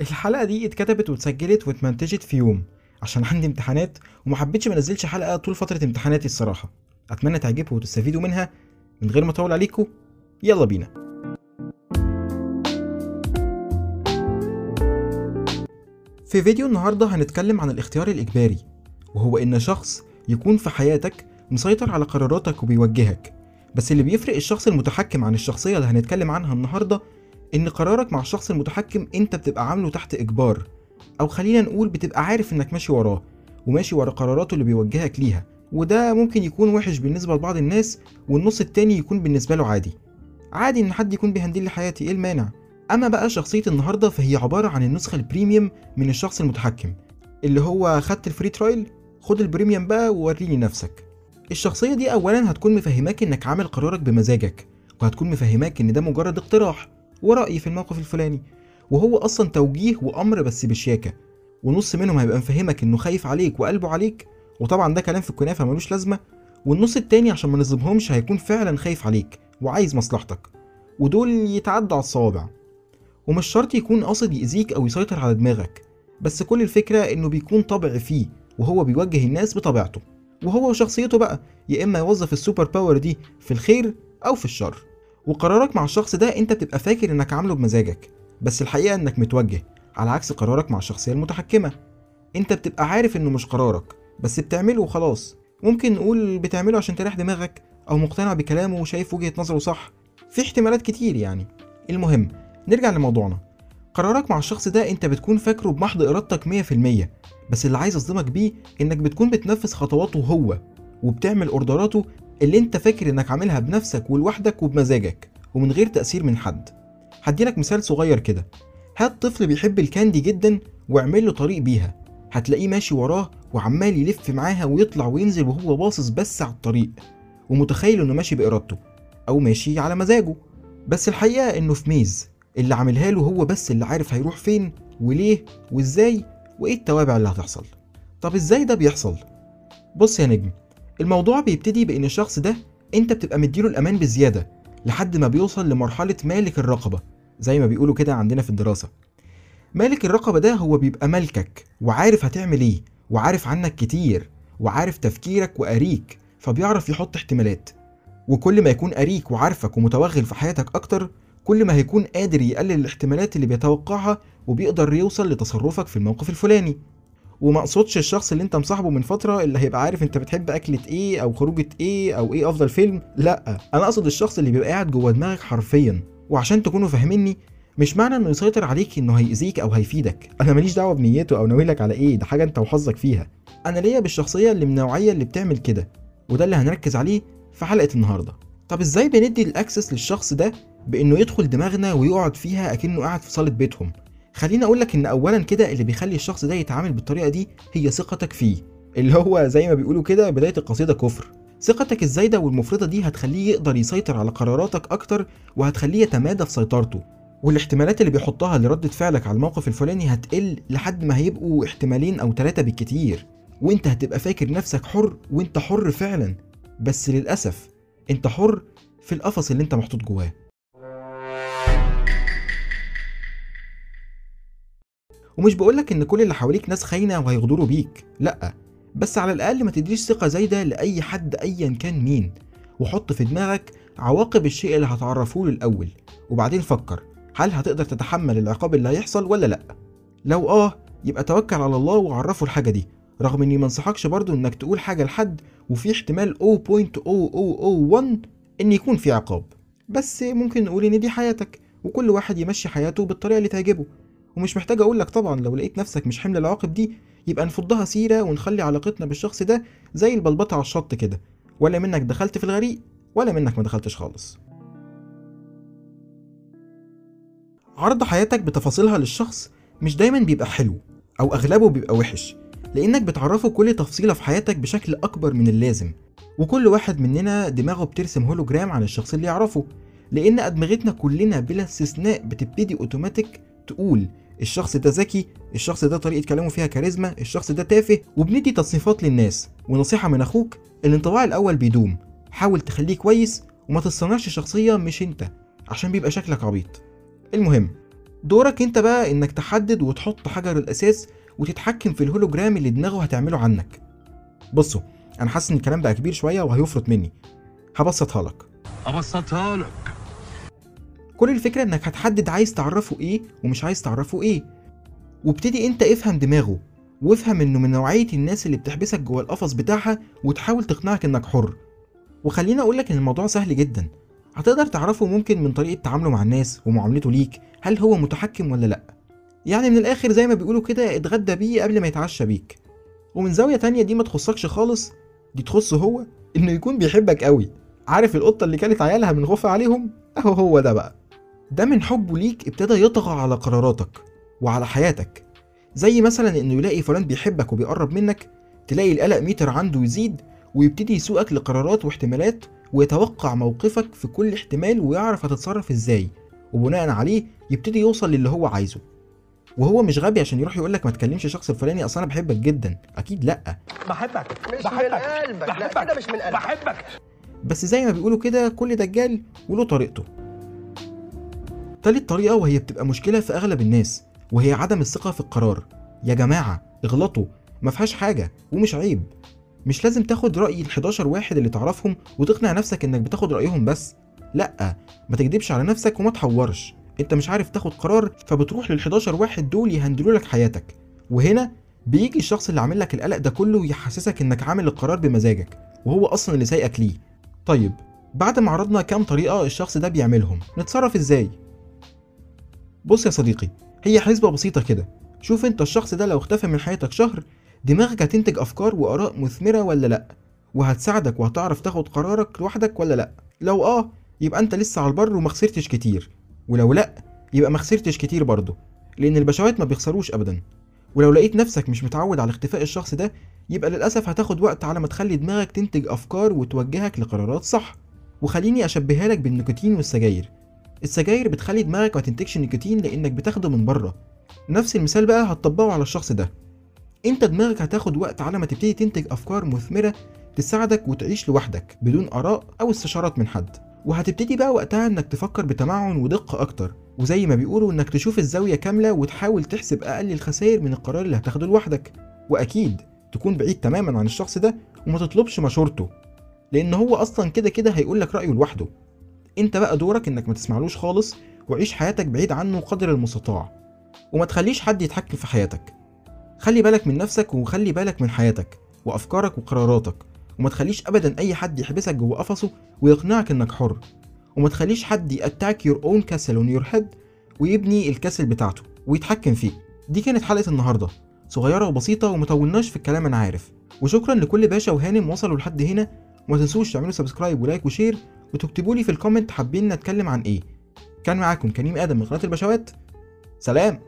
الحلقة دي اتكتبت واتسجلت واتمنتجت في يوم عشان عندي امتحانات ومحبتش منزلش حلقة طول فترة امتحاناتي الصراحة. أتمنى تعجبكم وتستفيدوا منها. من غير ما أطول عليكم يلا بينا. في فيديو النهاردة هنتكلم عن الاختيار الإجباري وهو إن شخص يكون في حياتك مسيطر على قراراتك وبيوجهك. بس اللي بيفرق الشخص المتحكم عن الشخصية اللي هنتكلم عنها النهاردة إن قرارك مع الشخص المتحكم أنت بتبقى عامله تحت إجبار أو خلينا نقول بتبقى عارف إنك ماشي وراه وماشي ورا قراراته اللي بيوجهك ليها وده ممكن يكون وحش بالنسبة لبعض الناس والنص التاني يكون بالنسبة له عادي. عادي إن حد يكون بي handle حياتي إيه المانع؟ أما بقى شخصية النهاردة فهي عبارة عن النسخة ال premium من الشخص المتحكم اللي هو خدت ال free trial خد ال premium بقى ووريني نفسك. الشخصية دي أولا هتكون مفهماك إنك عامل قرارك بمزاجك وهتكون مفهماك إن ده مجرد اقتراح ورأي في الموقف الفلاني. وهو أصلا توجيه وأمر بس بشياكة. ونص منهم هيبقى مفهمك إنه خايف عليك وقلبه عليك. وطبعا ده كلام في الكنافة ملوش لازمة. والنص التاني عشان ما نظلمهمش هيكون فعلا خايف عليك وعايز مصلحتك. ودول يتعدوا على الصوابع. ومش شرط يكون قاصد يأذيك أو يسيطر على دماغك. بس كل الفكرة إنه بيكون طبع فيه. وهو بيوجه الناس بطبيعته. وهو وشخصيته بقى. يا إما يوظف ال super power دي في الخير أو في الشر. وقرارك مع الشخص ده أنت بتبقى فاكر إنك عامله بمزاجك بس الحقيقة إنك متوجه على عكس قرارك مع الشخصية المتحكمة. أنت بتبقى عارف إنه مش قرارك بس بتعمله وخلاص. ممكن نقول بتعمله عشان تريح دماغك أو مقتنع بكلامه وشايف وجهة نظره صح. في احتمالات كتير يعني. المهم نرجع لموضوعنا. قرارك مع الشخص ده انت بتكون فاكره بمحض إرادتك 100% بس اللي عايز اصدمك بيه إنك بتكون بتنفذ خطواته هو وبتعمل أوردراته اللي انت فاكر انك عاملها بنفسك ولوحدك وبمزاجك ومن غير تأثير من حد. هديلك مثال صغير كده. هات طفل بيحب الكاندي جدا واعمل له طريق بيها. هتلاقيه ماشي وراه وعمال يلف معاها ويطلع وينزل وهو باصص بس على الطريق. ومتخيل انه ماشي بإرادته أو ماشي على مزاجه. بس الحقيقة إنه في ميز. اللي عاملها له هو بس اللي عارف هيروح فين وليه وإزاي وإيه التوابع اللي هتحصل. طب إزاي ده بيحصل؟ بص يا نجم. الموضوع بيبتدي بإن الشخص ده أنت بتبقى مديله الأمان بزيادة لحد ما بيوصل لمرحلة مالك الرقبة زي ما بيقولوا كده عندنا في الدراسة. مالك الرقبة ده هو بيبقى ملكك وعارف هتعمل إيه وعارف عنك كتير وعارف تفكيرك وقاريك فبيعرف يحط احتمالات. وكل ما يكون قاريك وعارفك ومتوغل في حياتك أكتر كل ما هيكون قادر يقلل الاحتمالات اللي بيتوقعها وبيقدر يوصل لتصرفك في الموقف الفلاني. وما اقصدش الشخص اللي انت مصاحبه من فترة اللي هيبقى عارف انت بتحب أكلة إيه أو خروجة إيه أو إيه أفضل فيلم. لا أنا أقصد الشخص اللي بيبقى قاعد جوه دماغك حرفيا. وعشان تكونوا فاهميني مش معنى إنه يسيطر عليك إنه هيأذيك أو هيفيدك. أنا ماليش دعوة بنيته أو ناويلك على إيه ده حاجة أنت وحظك فيها. أنا ليا بالشخصية اللي من النوعية اللي بتعمل كده وده اللي هنركز عليه في حلقة النهارده. طب إزاي بندي الأكسس للشخص ده بإنه يدخل دماغنا ويقعد فيها أكنه قاعد في صالة بيتهم؟ خليني أقول لك إن اولا كده اللي بيخلي الشخص ده يتعامل بالطريقة دي هي ثقتك فيه اللي هو زي ما بيقولوا كده بداية القصيدة كفر. ثقتك الزايدة والمفرطة دي هتخليه يقدر يسيطر على قراراتك أكتر وهتخليه يتمادى في سيطرته. والاحتمالات اللي بيحطها لردة فعلك على الموقف الفلاني هتقل لحد ما هيبقوا احتمالين أو ثلاثة بالكتير. وأنت هتبقى فاكر نفسك حر وأنت حر فعلا. بس للأسف أنت حر في القفص اللي أنت محطوط جواه. ومش بقولك إن كل اللي حواليك ناس خاينة وهيغدروا بيك لأ بس على الأقل ما تديش ثقة زايدة لأي حد أيا كان مين وحط في دماغك عواقب الشيء اللي هتعرفه له الأول وبعدين فكر هل هتقدر تتحمل العقاب اللي هيحصل ولا لأ؟ لو آه يبقى توكل على الله وعرفه الحاجة دي رغم إني منصحكش برضو إنك تقول حاجة لحد وفي احتمال 0.0001 إن يكون في عقاب بس ممكن نقول إن دي حياتك وكل واحد يمشي حياته بالطريقة اللي تعجبه. ومش محتاج أقول لك طبعا لو لقيت نفسك مش حمل العواقب دي يبقى نفضها سيرة ونخلي علاقتنا بالشخص ده زي البلبطة على الشط كده. ولا منك دخلت في الغريق ولا منك ما دخلتش خالص. عرض حياتك بتفاصيلها للشخص مش دايما بيبقى حلو أو أغلبه بيبقى وحش. لأنك بتعرفه كل تفصيلة في حياتك بشكل أكبر من اللازم. وكل واحد مننا دماغه بترسم هولوجرام عن الشخص اللي يعرفه. لأن أدمغتنا كلنا بلا استثناء بتبتدي أوتوماتيك تقول الشخص ده ذكي الشخص ده طريقة كلامه فيها كاريزما الشخص ده تافه وبندي تصنيفات للناس. ونصيحة من أخوك الانطباع الأول بيدوم. حاول تخليه كويس وما تصنعش شخصية مش أنت عشان بيبقى شكلك عبيط. المهم دورك أنت بقى إنك تحدد وتحط حجر الأساس وتتحكم في الهولوجرام اللي دماغه هتعمله عنك. بصوا أنا حاسس إن الكلام بقى كبير شوية وهيفرط مني. هبسطها لك. أبسطها لك. كل الفكرة إنك هتحدد عايز تعرفه إيه ومش عايز تعرفه إيه. وابتدي أنت افهم دماغه وافهم إنه من نوعية الناس اللي بتحبسك جوه القفص بتاعها وتحاول تقنعك إنك حر. وخليني أقول لك إن الموضوع سهل جدا. هتقدر تعرفه ممكن من طريقة تعامله مع الناس ومعاملته ليك هل هو متحكم ولا لأ؟ يعني من الآخر زي ما بيقولوا كده اتغدى بيه قبل ما يتعشى بيك. ومن زاوية تانية دي ما تخصكش خالص دي تخصه هو إنه يكون بيحبك قوي. عارف القطة اللي كانت عيالها من خوفها عليهم؟ أهو هو ده بقى. ده من حبه ليك ابتدى يطغى على قراراتك وعلى حياتك. زي مثلا إنه يلاقي فلان بيحبك وبيقرب منك تلاقي القلق ميتر عنده يزيد ويبتدي يسوقك لقرارات واحتمالات ويتوقع موقفك في كل احتمال ويعرف هتتصرف إزاي. وبناء عليه يبتدي يوصل للي هو عايزه. وهو مش غبي عشان يروح يقولك ما تكلمش الشخص الفلاني أصل أنا بحبك جدا. أكيد لأ. بحبك. مش بحبك. من قلبك. لا بحبك. كده مش من قلبك. بحبك. بس زي ما بيقولوا كده كل دجال وله طريقته. تالت طريقة وهي بتبقى مشكلة في أغلب الناس وهي عدم الثقة في القرار. يا جماعة اغلطوا ما فيهاش حاجة ومش عيب. مش لازم تاخد رأي ال 11 واحد اللي تعرفهم وتقنع نفسك إنك بتاخد رأيهم بس. لأ ما تكدبش على نفسك وما تحورش. أنت مش عارف تاخد قرار فبتروح لل 11 واحد دول يهندلوا لك حياتك. وهنا بيجي الشخص اللي عامل لك القلق ده كله ويحسسك إنك عامل القرار بمزاجك وهو أصلا اللي سايقك ليه. طيب بعد ما عرضنا كام طريقة الشخص ده بيعملهم نتصرف إزاي؟ بص يا صديقي هي حسبة بسيطة كده. شوف انت الشخص ده لو اختفى من حياتك شهر دماغك هتنتج أفكار وآراء مثمرة ولا لأ؟ وهتساعدك وهتعرف تاخد قرارك لوحدك ولا لأ؟ لو آه يبقى انت لسه على البر وما خسرتش كتير. ولو لأ يبقى ما خسرتش كتير برضه. لأن البشوات ما بيخسروش ابدا. ولو لقيت نفسك مش متعود على اختفاء الشخص ده يبقى للأسف هتاخد وقت على ما تخلي دماغك تنتج أفكار وتوجهك لقرارات صح. وخليني أشبهها لك بالنيكوتين والسجاير. السجاير بتخلي دماغك ما تنتجش نيكوتين لأنك بتاخده من بره. نفس المثال بقى هتطبقه على الشخص ده. أنت دماغك هتاخد وقت على ما تبتدي تنتج أفكار مثمرة تساعدك وتعيش لوحدك بدون آراء أو استشارات من حد. وهتبتدي بقى وقتها إنك تفكر بتمعن ودقة أكتر. وزي ما بيقولوا إنك تشوف الزاوية كاملة وتحاول تحسب أقل الخسائر من القرار اللي هتاخده لوحدك. وأكيد تكون بعيد تماما عن الشخص ده وما تطلبش مشورته لأن هو أصلا كده كده هيقول لك رأيه لوحده. انت بقى دورك انك ما تسمعلوش خالص وعيش حياتك بعيد عنه قدر المستطاع. وما تخليش حد يتحكم في حياتك. خلي بالك من نفسك وخلي بالك من حياتك وأفكارك وقراراتك. وما تخليش ابدا أي حد يحبسك جوه قفصه ويقنعك إنك حر. وما تخليش حد يattack your own castle, own your head ويبني ال castle بتاعته ويتحكم فيه دي كانت حلقة النهارده. صغيرة وبسيطة ومطولناش في الكلام أنا عارف. وشكرا لكل باشا وهانم وصلوا لحد هنا. وما تنسوش تعملوا subscribe و like و share. وتكتبوا لي في ال comment حابين نتكلم عن إيه. كان معاكم كريم آدم من قناة الباشاوات سلام.